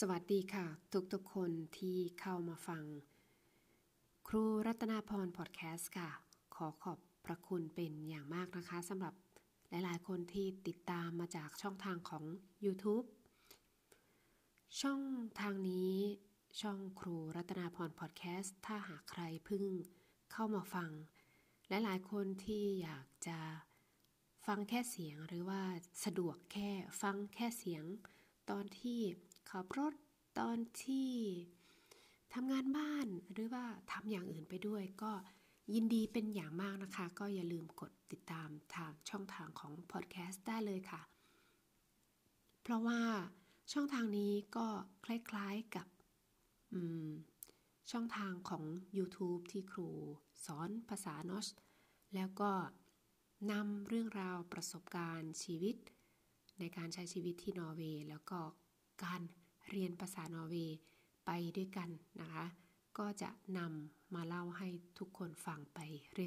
สวัสดีค่ะ ทุกๆคนที่เข้ามาฟัง ครูรัตนาพรพอดแคสต์ค่ะ ขอขอบพระคุณเป็นอย่างมากนะคะสำหรับหลายๆ คนที่ติดตามมาจากช่องทางของ YouTube ช่องทางนี้ช่องครูรัตนาพรพอดแคสต์ถ้าหากใครเพิ่งเข้ามาฟัง หลายๆ คนที่อยากจะฟังแค่เสียงหรือว่าสะดวกแค่ฟังแค่เสียง ตอนที่ ขับรถตอนที่ทำงานบ้านหรือว่าทำอย่างอื่นไปด้วย ก็ยินดีเป็นอย่างมากนะคะ ก็อย่าลืมกดติดตามทางช่องทางของพอดแคสต์ได้เลยค่ะ เพราะว่าช่องทางนี้ก็คล้ายๆกับช่องทางของ YouTube ที่ครูสอนภาษานอชแล้วก็นำเรื่องราวประสบการณ์ชีวิต ในการใช้ชีวิตที่นอร์เวย์ แล้วก็การ เรียนภาษานอร์เวย์ไปด้วยกันนะคะ ก็จะนำมาเล่าให้ทุกคนฟังไป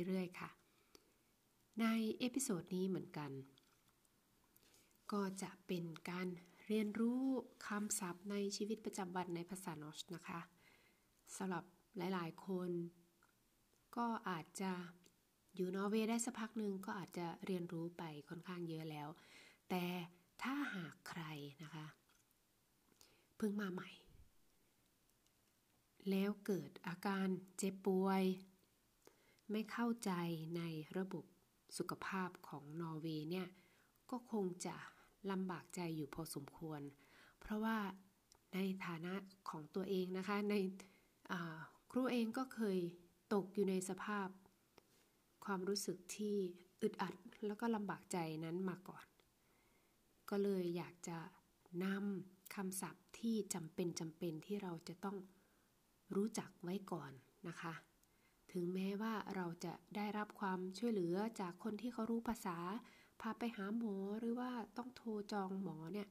เรื่อยๆค่ะ ใน episode นี้เหมือนกัน ก็จะเป็นการเรียนรู้คำศัพท์ในชีวิตประจำวันในภาษา norsk นะคะสำหรับหลายๆคน ก็อาจจะอยู่นอร์เวย์ได้สักพักหนึ่งก็อาจจะเรียนรู้ไปค่อนข้างเยอะแล้ว แต่ถ้าหากใครนะคะ เพิ่งมาใหม่ แล้วเกิดอาการเจ็บป่วย ไม่เข้าใจในระบบสุขภาพของนอร์เวย์เนี่ยก็คงจะลำบากใจอยู่พอสมควร เพราะว่าในฐานะของตัวเองนะคะในครูเองก็เคยตกอยู่ในสภาพ ความรู้สึกที่อึดอัดแล้วก็ลำบากใจนั้นมาก่อน ก็เลยอยากจะนำ คำศัพท์ที่จำเป็นจำเป็นที่เราจะต้องรู้จักไว้ก่อนนะคะ ถึงแม้ว่าเราจะได้รับความช่วยเหลือจากคนที่เขารู้ภาษา พาไปหาหมอหรือว่าต้องโทรจองหมอเนี่ย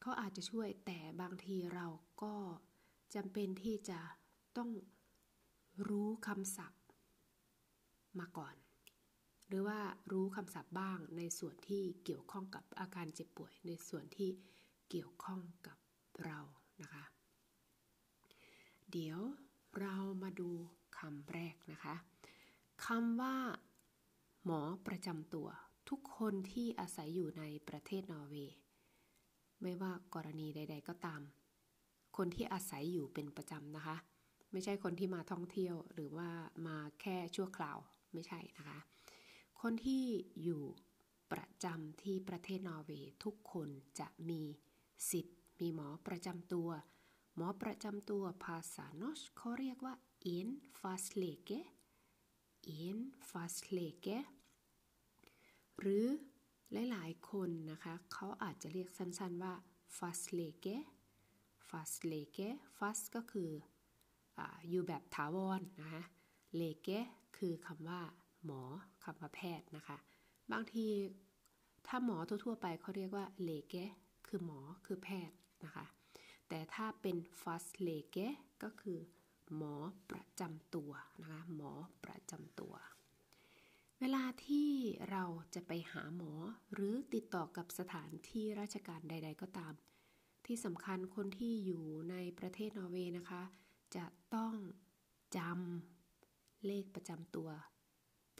เขาอาจจะช่วยแต่บางทีเราก็จำเป็นที่จะต้องรู้คำศัพท์ มาก่อน หรือว่ารู้คำศัพท์บ้างในส่วนที่เกี่ยวข้องกับอาการเจ็บป่วย ในส่วนที่ เกี่ยวข้องกับเรานะคะ เดี๋ยวเรามาดูคำแรกนะคะคำว่า หมอประจำตัว ทุกคนที่อาศัยอยู่ในประเทศนอร์เวย์ไม่ว่ากรณีใด ๆ ก็ตาม คนที่อาศัยอยู่เป็นประจำนะคะ ไม่ใช่คนที่มาท่องเที่ยวหรือว่ามาแค่ชั่วคราวไม่ใช่นะคะ คนที่อยู่ประจำที่ประเทศนอร์เวย์ทุกคนจะมี สิทธิ์มีหมอประจำตัว หมอประจำตัวภาษาโนชเขาเรียกว่า en fastlege en fastlege หรือหลายๆ คนนะคะ เขาอาจจะเรียกสั้นๆว่า fastlege fastlege fast ก็คือออยู่แบบถาวรนนะคะเลเกคือคำว่าหมอคำว่าแพทย์นะคะ บางทีถ้าหมอทั่วๆไปเขาเรียกว่าเลเก คือหมอคือแพทย์นะคะ แต่ถ้าเป็น fast l e g e ก็คือหมอประจำตัวนะคะหมอประจำตัว เวลาที่เราจะไปหาหมอหรือติดต่อกับสถานที่ราชการใด ๆ ก็ตาม ที่สำคัญคนที่อยู่ในประเทศนอร์เวย์นะคะ จะต้องจำเลขประจำตัว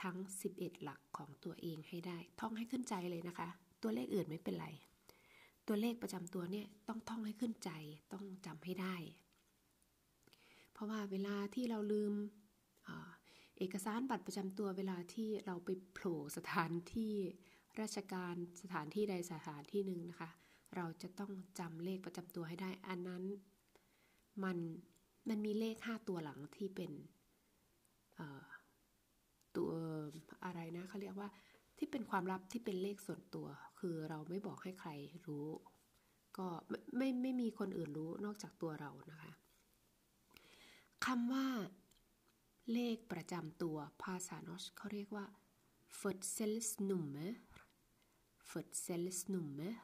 ทั้ง 11 หลักของตัวเองให้ได้ ท่องให้ขึ้นใจเลยนะคะ ตัวเลขอื่นไม่เป็นไร ตัวเลขประจำตัวเนี่ยต้องท่องให้ขึ้นใจต้องจำให้ได้ เพราะว่าเวลาที่เราลืมเอกสารบัตรประจำตัวเวลาที่เราไปโผล่สถานที่ราชการสถานที่ใดสถานที่หนึ่งนะคะ เราจะต้องจำเลขประจำตัวให้ได้ อันนั้นมันมันมีเลขห้าตัวหลังที่เป็นตัวอะไรนะเขาเรียกว่า ที่เป็นความลับที่เป็นเลขส่วนตัว คือเราไม่บอกให้ใครรู้ ก็ไม่ไม่มีคนอื่นรู้นอกจากตัวเรานะคะคำว่าเลขประจำตัวภาษานอชเขาเรียกว่า f ö d s e l s n u m m e r f ö d s e l s n u m m e r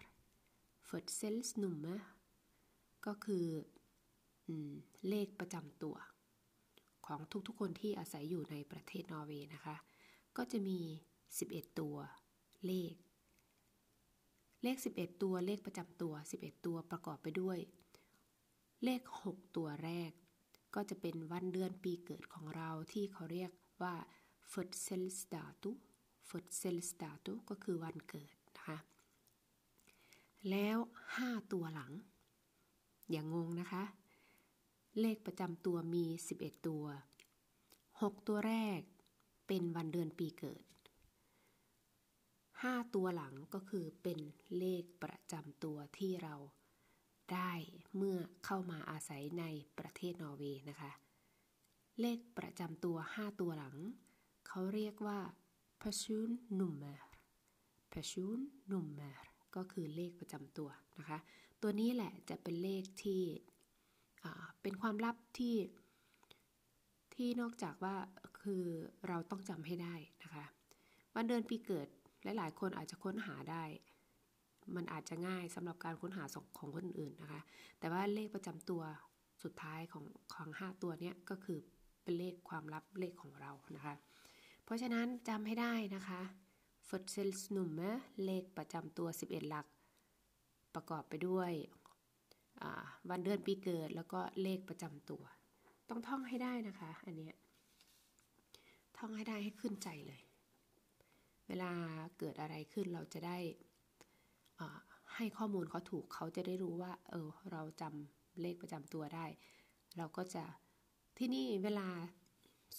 f ö d s e l s n u m m e r ก็คืออเลขประจำตัว ของทุกๆคนที่อาศัยอยู่ในประเทศนอร์เวย์นะคะ ก็จะมี 11 ตัว เลข เลข 11 ตัวเลขประจำตัว 11 ตัวประกอบไปด้วย เลข 6 ตัวแรก ก็จะเป็นวันเดือนปีเกิดของเราที่เขาเรียกว่า f ö d s e l s d a t u f ö d s e l s d a t u ก็คือวันเกิดนะคะแล้ว 5 ตัวหลัง อย่างงงนะคะ เลขประจำตัวมี 11 ตัว 6 ตัวแรกเป็นวันเดือนปีเกิด 5 ตัวหลังก็คือเป็นเลขประจำตัวที่เราได้เมื่อเข้ามาอาศัยในประเทศนอร์เวย์นะคะ เลขประจำตัว 5 ตัวหลัง เขาเรียกว่า personnummer personnummer ก็คือเลขประจำตัวนะคะ ตัวนี้แหละจะเป็นเลขที่เป็นความลับที่ที่นอกจากว่าคือเราต้องจำให้ได้นะคะ วันเดือนปีเกิด หลายๆคนอาจจะค้นหาได้ มันอาจจะง่ายสำหรับการค้นหาของคนอื่นนะคะ แต่ว่าเลขประจำตัวสุดท้ายของของ5ตัวนี้ก็คือเป็นเลขความลับเลขของเรานะคะ เพราะฉะนั้นจำให้ได้นะคะ f ö d s e l s n u m m e r เลขประจำตัว 11 หลัก ประกอบไปด้วยวันเดือนปีเกิดแล้วก็เลขประจำตัว ต้องท่องให้ได้นะคะ อันนี้ท่องให้ได้ให้ขึ้นใจเลย เวลาเกิดอะไรขึ้นเราจะได้ให้ข้อมูลเขาถูกเขาจะได้รู้ว่า เออ เราจำเลขประจำตัวได้ เราก็จะที่นี่เวลา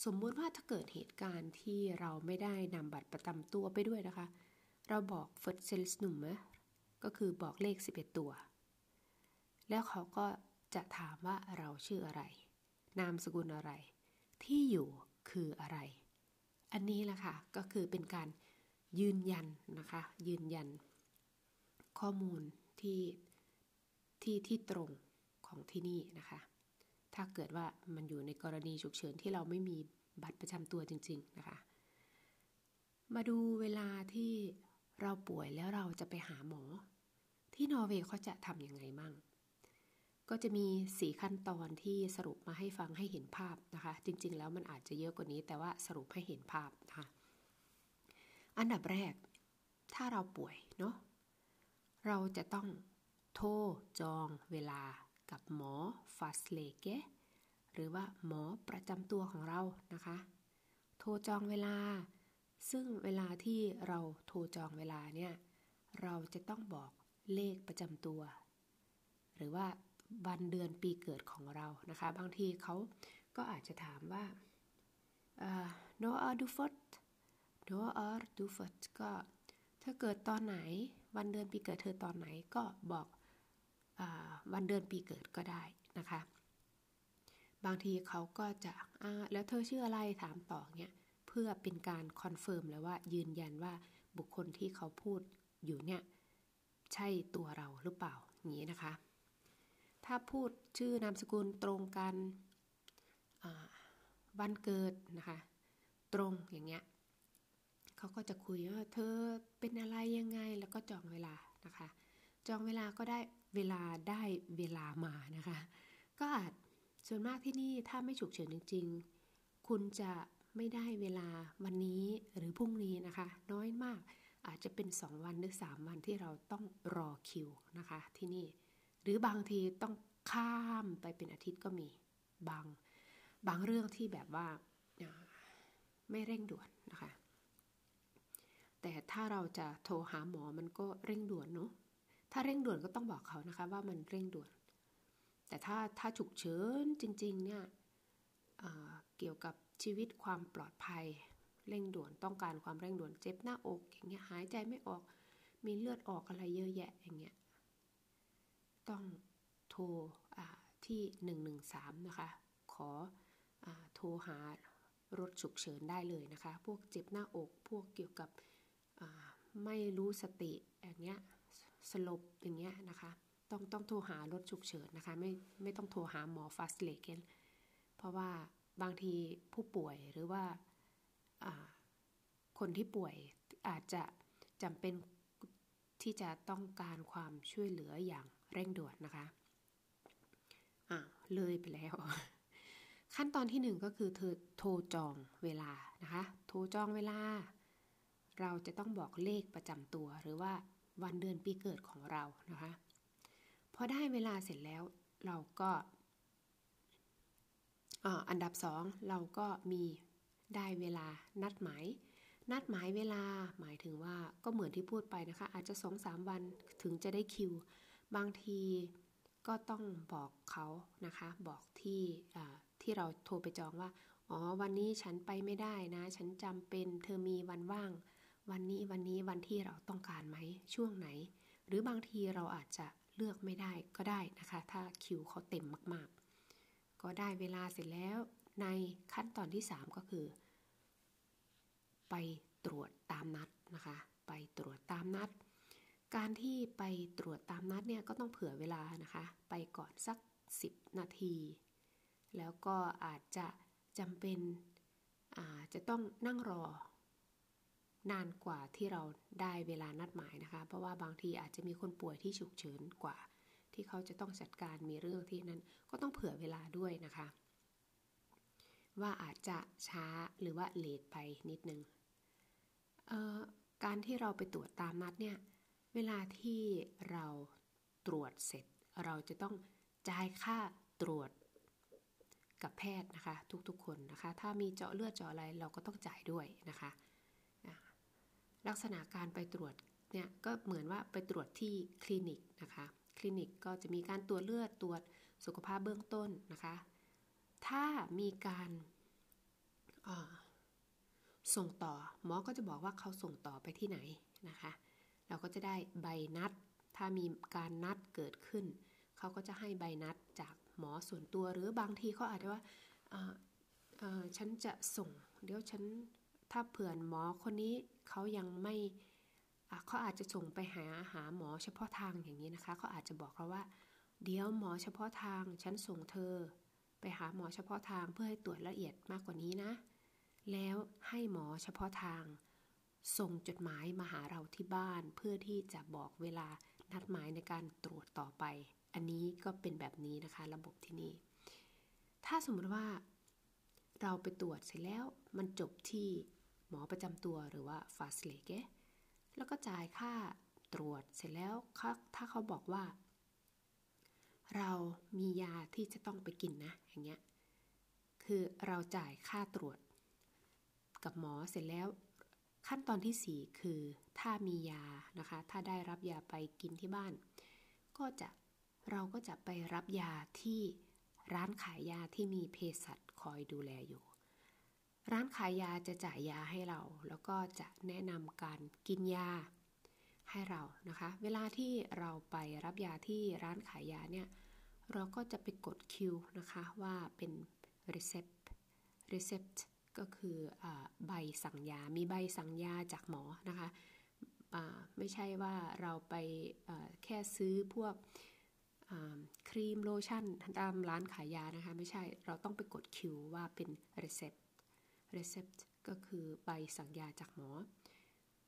สมมุติว่าถ้าเกิดเหตุการณ์ที่เราไม่ได้นำบัตรประจำตัวไปด้วยนะคะ เราบอก first sales number ก็คือบอกเลข 11 ตัว แล้วเขาก็จะถามว่าเราชื่ออะไร นามสกุลอะไร ที่อยู่คืออะไร อันนี้แหละค่ะ ก็คือเป็นการ ยืนยันนะคะ ยืนยัน ข้อมูลที่ที่ที่ตรงของที่นี่นะคะ ถ้าเกิดว่ามันอยู่ในกรณีฉุกเฉินที่เราไม่มีบัตรประจำตัวจริง ๆนะคะ มาดูเวลาที่เราป่วยแล้วเราจะไปหาหมอ ที่นอร์เวย์เขาจะทำยังไงมั่งก็จะมีสีขั้นตอนที่สรุปมาให้ฟังให้เห็นภาพนะคะ จริง ๆ แล้วมันอาจจะเยอะกว่านี้แต่ว่าสรุปให้เห็นภาพนะคะ อันดับแรก ถ้าเราป่วยเนาะเราจะต้องโทรจองเวลากับหมอฟาสเลเกหรือว่าหมอประจำตัวของเรานะคะ โทรจองเวลา ซึ่งเวลาที่เราโทรจองเวลาเนี่ยเราจะต้องบอกเลขประจำตัว หรือว่าวันเดือนปีเกิดของเรานะคะ บางทีเขาก็อาจจะถามว่า Når er du født Når er du født ก็เธอเกิดตอนไหน วันเดือนปีเกิดเธอตอนไหนก็บอกอวันเดือนปีเกิดก็ได้นะคะ บางทีเขาก็จะแล้วเธอชื่ออะไรถามต่อเนี่ยเพื่อเป็นการ confirm เลยว่ายืนยันว่าบุคคลที่เขาพูดอยู่เนี่ยใช่ตัวเราหรือเปล่าอย่างนี้นะคะ ถ้าพูดชื่อนามสกุลตรงกันวันเกิดนะคะ ตรงอย่างเงี้ย เขาก็จะคุยว่าเธอเป็นอะไรยังไงแล้วก็จองเวลานะคะ จองเวลาก็ได้เวลาได้เวลามานะคะ ก็อาจส่วนมากที่นี่ถ้าไม่ฉุกเฉินจริง ๆ คุณจะไม่ได้เวลาวันนี้หรือพรุ่งนี้นะคะ น้อยมากอาจจะเป็น 2 วันหรือ 3 วันที่เราต้องรอคิวนะคะ ที่นี่ หรือบางทีต้องข้ามไปเป็นอาทิตย์ก็มีบางบางเรื่องที่แบบว่าไม่เร่งด่วนนะคะ แต่ถ้าเราจะโทรหาหมอมันก็เร่งด่วนเนาะถ้าเร่งด่วนก็ต้องบอกเขานะคะ ว่ามันเร่งด่วน แต่ถ้าถ้าฉุกเฉินจริงๆเนี่ยเเกี่ยวกับชีวิตความปลอดภัย เร่งด่วนต้องการความเร่งด่วนเจ็บหน้าอกอย่างเงี้ยหายใจไม่ออกมีเลือดออกอะไรเยอะแยะอย่างเงี้ยต้องโทรที่ 113 นะคะ ขออโทรหารถฉุกเฉินได้เลยนะคะ พวกเจ็บหน้าอก พวกเกี่ยวกับ ไม่รู้สติอย่างเงี้ยสลบอย่างเงี้ยนะคะ ต้องต้องโทรหารถฉุกเฉินนะคะไม่ไม่ต้องโทรหาหมอฟาสเลเกนเพราะว่าบางทีผู้ป่วยหรือว่าคนที่ป่วยอาจจะจำเป็นที่จะต้องการความช่วยเหลืออย่างเร่งด่วนนะคะอ่าเลยไปแล้ว ขั้นตอนที่หนึ่งก็คือเธอโทรจองเวลานะคะ โทรจองเวลา เราจะต้องบอกเลขประจำตัว หรือว่าวันเดือนปีเกิดของเรานะคะพอได้เวลาเสร็จแล้วเราก็อันดับสองเราก็มีได้เวลานัดหมายนัดหมายเวลาหมายถึงว่าก็เหมือนที่พูดไปนะคะ อาจจะสองสามวันถึงจะได้คิว บางทีก็ต้องบอกเขานะคะ บอกที่ที่เราโทรไปจองว่า อ๋อวันนี้ฉันไปไม่ได้นะ ฉันจำเป็นเธอมีวันว่าง วันนี้วันนี้วันที่เราต้องการไหมช่วงไหน หรือบางทีเราอาจจะเลือกไม่ได้ก็ได้นะคะ ถ้าคิวเขาเต็มมากๆ ก็ได้เวลาเสร็จแล้วในขั้นตอนที่ 3 ก็คือ ไปตรวจตามนัดนะคะ ไปตรวจตามนัด การที่ไปตรวจตามนัดเนี่ยก็ต้องเผื่อเวลานะคะ ไปก่อนสัก 10 นาที แล้วก็อาจจะจำเป็นจะต้องนั่งรอ นานกว่าที่เราได้เวลานัดหมายนะคะ เพราะว่าบางทีอาจจะมีคนป่วยที่ฉุกเฉินกว่า ที่เขาจะต้องจัดการมีเรื่องที่นั้น ก็ต้องเผื่อเวลาด้วยนะคะ ว่าอาจจะช้าหรือว่าเลทไปนิดนึงการที่เราไปตรวจตามนัดเนี่ยเวลาที่เราตรวจเสร็จ เราจะต้องจ่ายค่าตรวจกับแพทย์นะคะ ทุกๆคนนะคะ ถ้ามีเจาะเลือดเจาะอะไรเราก็ต้องจ่ายด้วยนะคะ ลักษณะการไปตรวจเนี่ยก็เหมือนว่าไปตรวจที่คลินิกนะคะคลินิกก็จะมีการตรวจเลือดตรวจสุขภาพเบื้องต้นนะคะ ถ้ามีการส่งต่อหมอก็จะบอกว่าเขาส่งต่อไปที่ไหนนะคะ เราก็จะได้ใบนัด ถ้ามีการนัดเกิดขึ้น เขาก็จะให้ใบนัดจากหมอส่วนตัวหรือบางทีเขาอาจจะว่าฉันจะส่ง เดี๋ยวฉัน ถ้าเผื่อหมอคนนี้เขายังไม่เขาอาจจะส่งไปหาหาหมอเฉพาะทางอย่างนี้นะคะเขาอาจจะบอกเราว่า เดี๋ยวหมอเฉพาะทางฉันส่งเธอ ไปหาหมอเฉพาะทางเพื่อให้ตรวจละเอียดมากกว่านี้นะ แล้วให้หมอเฉพาะทาง ส่งจดหมายมาหาเราที่บ้านเพื่อที่จะบอกเวลานัดหมายในการตรวจต่อไป อันนี้ก็เป็นแบบนี้นะคะ ระบบที่นี่ ถ้าสมมติว่าเราไปตรวจเสร็จแล้วมันจบที่ หมอประจำตัวหรือว่าฟาสเลเกแล้วก็จ่ายค่าตรวจเสร็จแล้วถ้าเขาบอกว่า เรามียาที่จะต้องไปกินนะอย่างเงี้ยคือเราจ่ายค่าตรวจ กับหมอเสร็จแล้วขั้นตอนที่ 4 คือถ้ามียานะคะ ถ้าได้รับยาไปกินที่บ้าน ก็จะเราก็จะไปรับยาที่ร้านขายยาที่มีเภสัชคอยดูแลอยู่ ร้านขายยาจะจ่ายยาให้เรา แล้วก็จะแนะนำการกินยาให้เรานะคะ เวลาที่เราไปรับยาที่ร้านขายยาเนี่ยเราก็จะไปกดคิวนะคะว่าเป็น recept recept ก็คืออใบสั่งยา มีใบสั่งยาจากหมอนะคะไม่ใช่ว่าเราไปแค่ซื้อพวกครีมโลชั่นตามร้านขายยานะคะ ไม่ใช่เราต้องไปกดคิวว่าเป็น recept recept ก็คือใบสั่งยาจากหมอ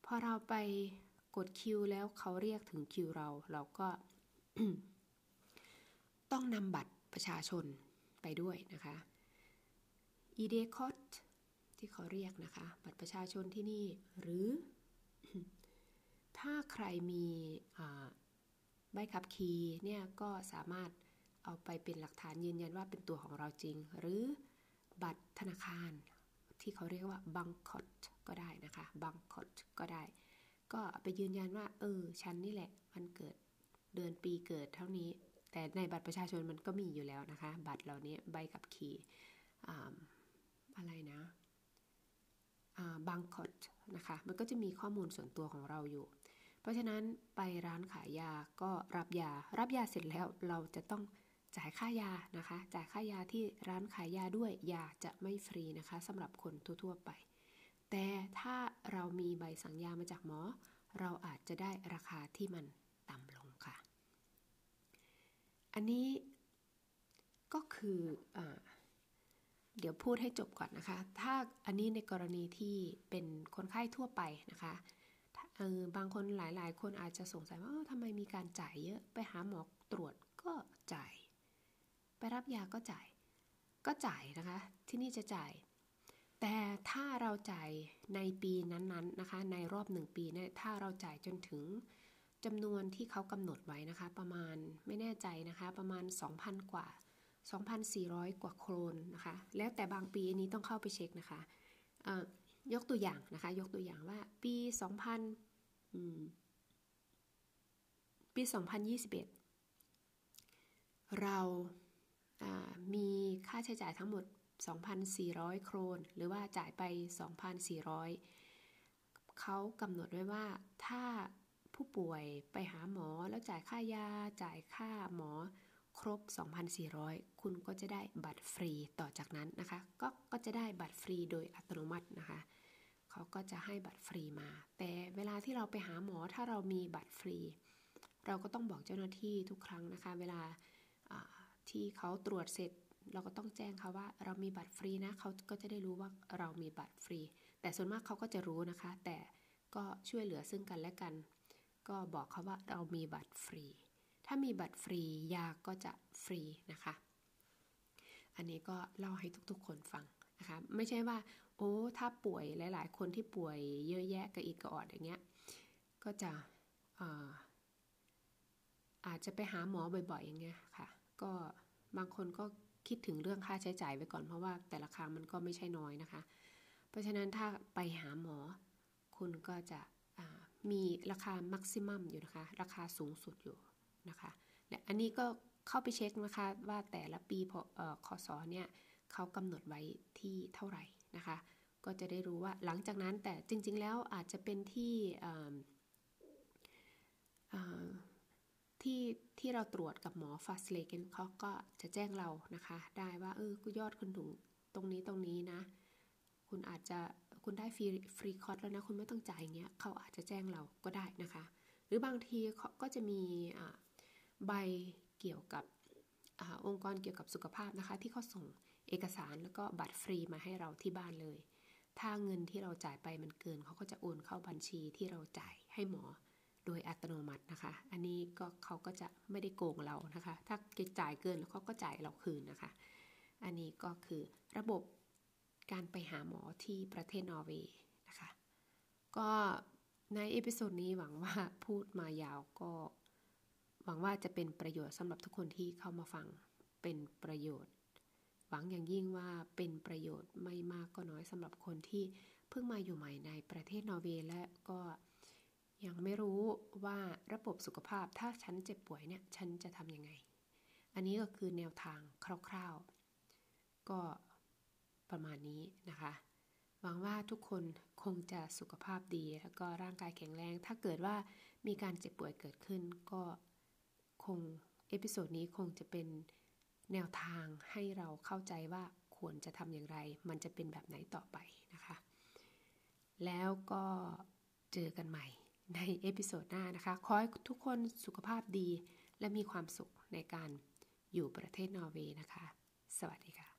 พอเราไปกดคิวแล้วเขาเรียกถึงคิวเรา เราก็ต้องนำบัตรประชาชนไปด้วยนะคะ ID code ที่เขาเรียกนะคะ บัตรประชาชนที่นี่หรือ ถ้าใครมีใบขับขี่เนี่ยก็สามารถเอาไปเป็นหลักฐานยืนยันว่าเป็นตัวของเราจริง หรือบัตรธนาคาร ที่เขาเรียกว่าบังคอตก็ได้นะคะบังคอตก็ได้ ก็ไปยืนยันว่า เออฉันนี่แหละมันเกิดเดือนปีเกิดเท่านี้ แต่ในบัตรประชาชนมันก็มีอยู่แล้วนะคะ บัตรเหล่านี้ใบกับขี่อะไรนะบังคอตนะคะมันก็จะมีข้อมูลส่วนตัวของเราอยู่ เพราะฉะนั้นไปร้านขายยาก็รับยา รับยาเสร็จแล้วเราจะต้อง จ่ายค่ายานะคะ จ่ายค่ายาที่ร้านขายยาด้วยยาจะไม่ฟรีนะคะสำหรับคนทั่วๆไป แต่ถ้าเรามีใบสั่งยามาจากหมอ เราอาจจะได้ราคาที่มันต่ำลงค่ะ อันนี้ก็คืออเดี๋ยวพูดให้จบก่อนนะคะ ถ้าอันนี้ในกรณีที่เป็นคนไข้ทั่วไปนะคะออบางคนหลาย ๆ คนอาจจะสงสัยว่าทำไมมีการจ่ายเยอะไปหาหมอตรวจก็จ่าย ไปรับยาก็จ่าย ก็จ่ายนะคะ ที่นี่จะจ่าย แต่ถ้าเราจ่ายในปีนั้นๆนนะคะ ในรอบหนึ่งปีเนี่ยถ้าเราจ่ายจนถึงจำนวนที่เขากำหนดไว้นะคะ ประมาณไม่แน่ใจนะคะ ประมาณ 2,000 กว่า 2,400 กว่าโครนนะคะ แล้วแต่บางปีอันนี้ต้องเข้าไปเช็คนะคะยกตัวอย่างนะคะ ยกตัวอย่างว่าปี 2000ปี 2021 เรา มีค่าใช้จ่ายทั้งหมด 2,400 โครน หรือว่าจ่ายไป 2,400 เขากำหนดไว้ว่าถ้าผู้ป่วยไปหาหมอแล้วจ่ายค่ายา จ่ายค่าหมอครบ 2,400 คุณก็จะได้บัตรฟรีต่อจากนั้นนะคะ ก็ก็จะได้บัตรฟรีโดยอัตโนมัตินะคะ เขาก็จะให้บัตรฟรีมา แต่เวลาที่เราไปหาหมอถ้าเรามีบัตรฟรี เราก็ต้องบอกเจ้าหน้าที่ทุกครั้งนะคะ เวลา ที่เขาตรวจเสร็จ เราก็ต้องแจ้งเขาว่าเรามีบัตรฟรีนะเขาก็จะได้รู้ว่าเรามีบัตรฟรี แต่ส่วนมากเขาก็จะรู้นะคะ แต่ก็ช่วยเหลือซึ่งกันและกัน ก็บอกเขาว่าเรามีบัตรฟรี ถ้ามีบัตรฟรียาก็จะฟรีนะคะ อันนี้ก็เล่าให้ทุกๆคนฟังนะคะไม่ใช่ว่า โอ้ถ้าป่วยหลาย ๆ คนที่ป่วยเยอะแยะกระอิดกระออดอย่างเงี้ยก็จะอาอาจจะไปหาหมอบ่อย ๆ อย่างเงี้ยค่ะ ก็ บางคนก็คิดถึงเรื่องค่าใช้จ่ายไว้ก่อนเพราะว่าแต่ละครั้งมันก็ไม่ใช่น้อยนะคะ เพราะฉะนั้นถ้าไปหาหมอ คุณก็จะมีราคามักซิมัมอยู่นะคะ ราคาสูงสุดอยู่นะคะ และอันนี้ก็เข้าไปเช็คนะคะว่าแต่ละปีพอคอสอเนี่ยเขากำหนดไว้ที่เท่าไหร่นะคะ ก็จะได้รู้ว่าหลังจากนั้นแต่จริง ๆ แล้วอาจจะเป็นที่ ที่ที่เราตรวจกับหมอฟาสเลกันเขาก็จะแจ้งเรานะคะ ได้ว่าเออกูยอดคุณถุงตรงนี้ตรงนี้นะ คุณอาจจะคุณได้ฟรีฟรีคอร์สแล้วนะคุณไม่ต้องจ่ายเงี้ยเขาอาจจะแจ้งเราก็ได้นะคะ หรือบางทีก็จะมีใบเกี่ยวกับอองค์กรเกี่ยวกับสุขภาพนะคะ ที่เขาส่งเอกสารแล้วก็บัตรฟรีมาให้เราที่บ้านเลย ถ้าเงินที่เราจ่ายไปมันเกินเขาก็จะโอนเข้าบัญชีที่เราจ่ายให้หมอ โดยอัตโนมัตินะคะ อันนี้ก็เขาก็จะไม่ได้โกงเรานะคะ ถ้าจ่ายเกินเขาก็จ่ายเราคืนนะคะ อันนี้ก็คือระบบการไปหาหมอที่ประเทศนอร์เวย์นะคะ ก็ใน episode นี้หวังว่าพูดมายาวก็หวังว่าจะเป็นประโยชน์สำหรับทุกคนที่เข้ามาฟังเป็นประโยชน์ หวังอย่างยิ่งว่าเป็นประโยชน์ไม่มากก็น้อยสำหรับคนที่เพิ่งมาอยู่ใหม่ในประเทศนอร์เวย์และก็ ยังไม่รู้ว่าระบบสุขภาพถ้าฉันเจ็บป่วยเนี่ยฉันจะทำยังไง อันนี้ก็คือแนวทางคร่าวๆ ก็ประมาณนี้นะคะ หวังว่าทุกคนคงจะสุขภาพดี แล้วก็ร่างกายแข็งแรง ถ้าเกิดว่ามีการเจ็บป่วยเกิดขึ้น ก็คง episode นี้คงจะเป็นแนวทางให้เราเข้าใจว่าควรจะทำอย่างไร มันจะเป็นแบบไหนต่อไปนะคะ แล้วก็เจอกันใหม่ ใน episode หน้านะคะ ขอให้ทุกคนสุขภาพดีและมีความสุขในการอยู่ประเทศนอร์เวย์นะคะ สวัสดีค่ะ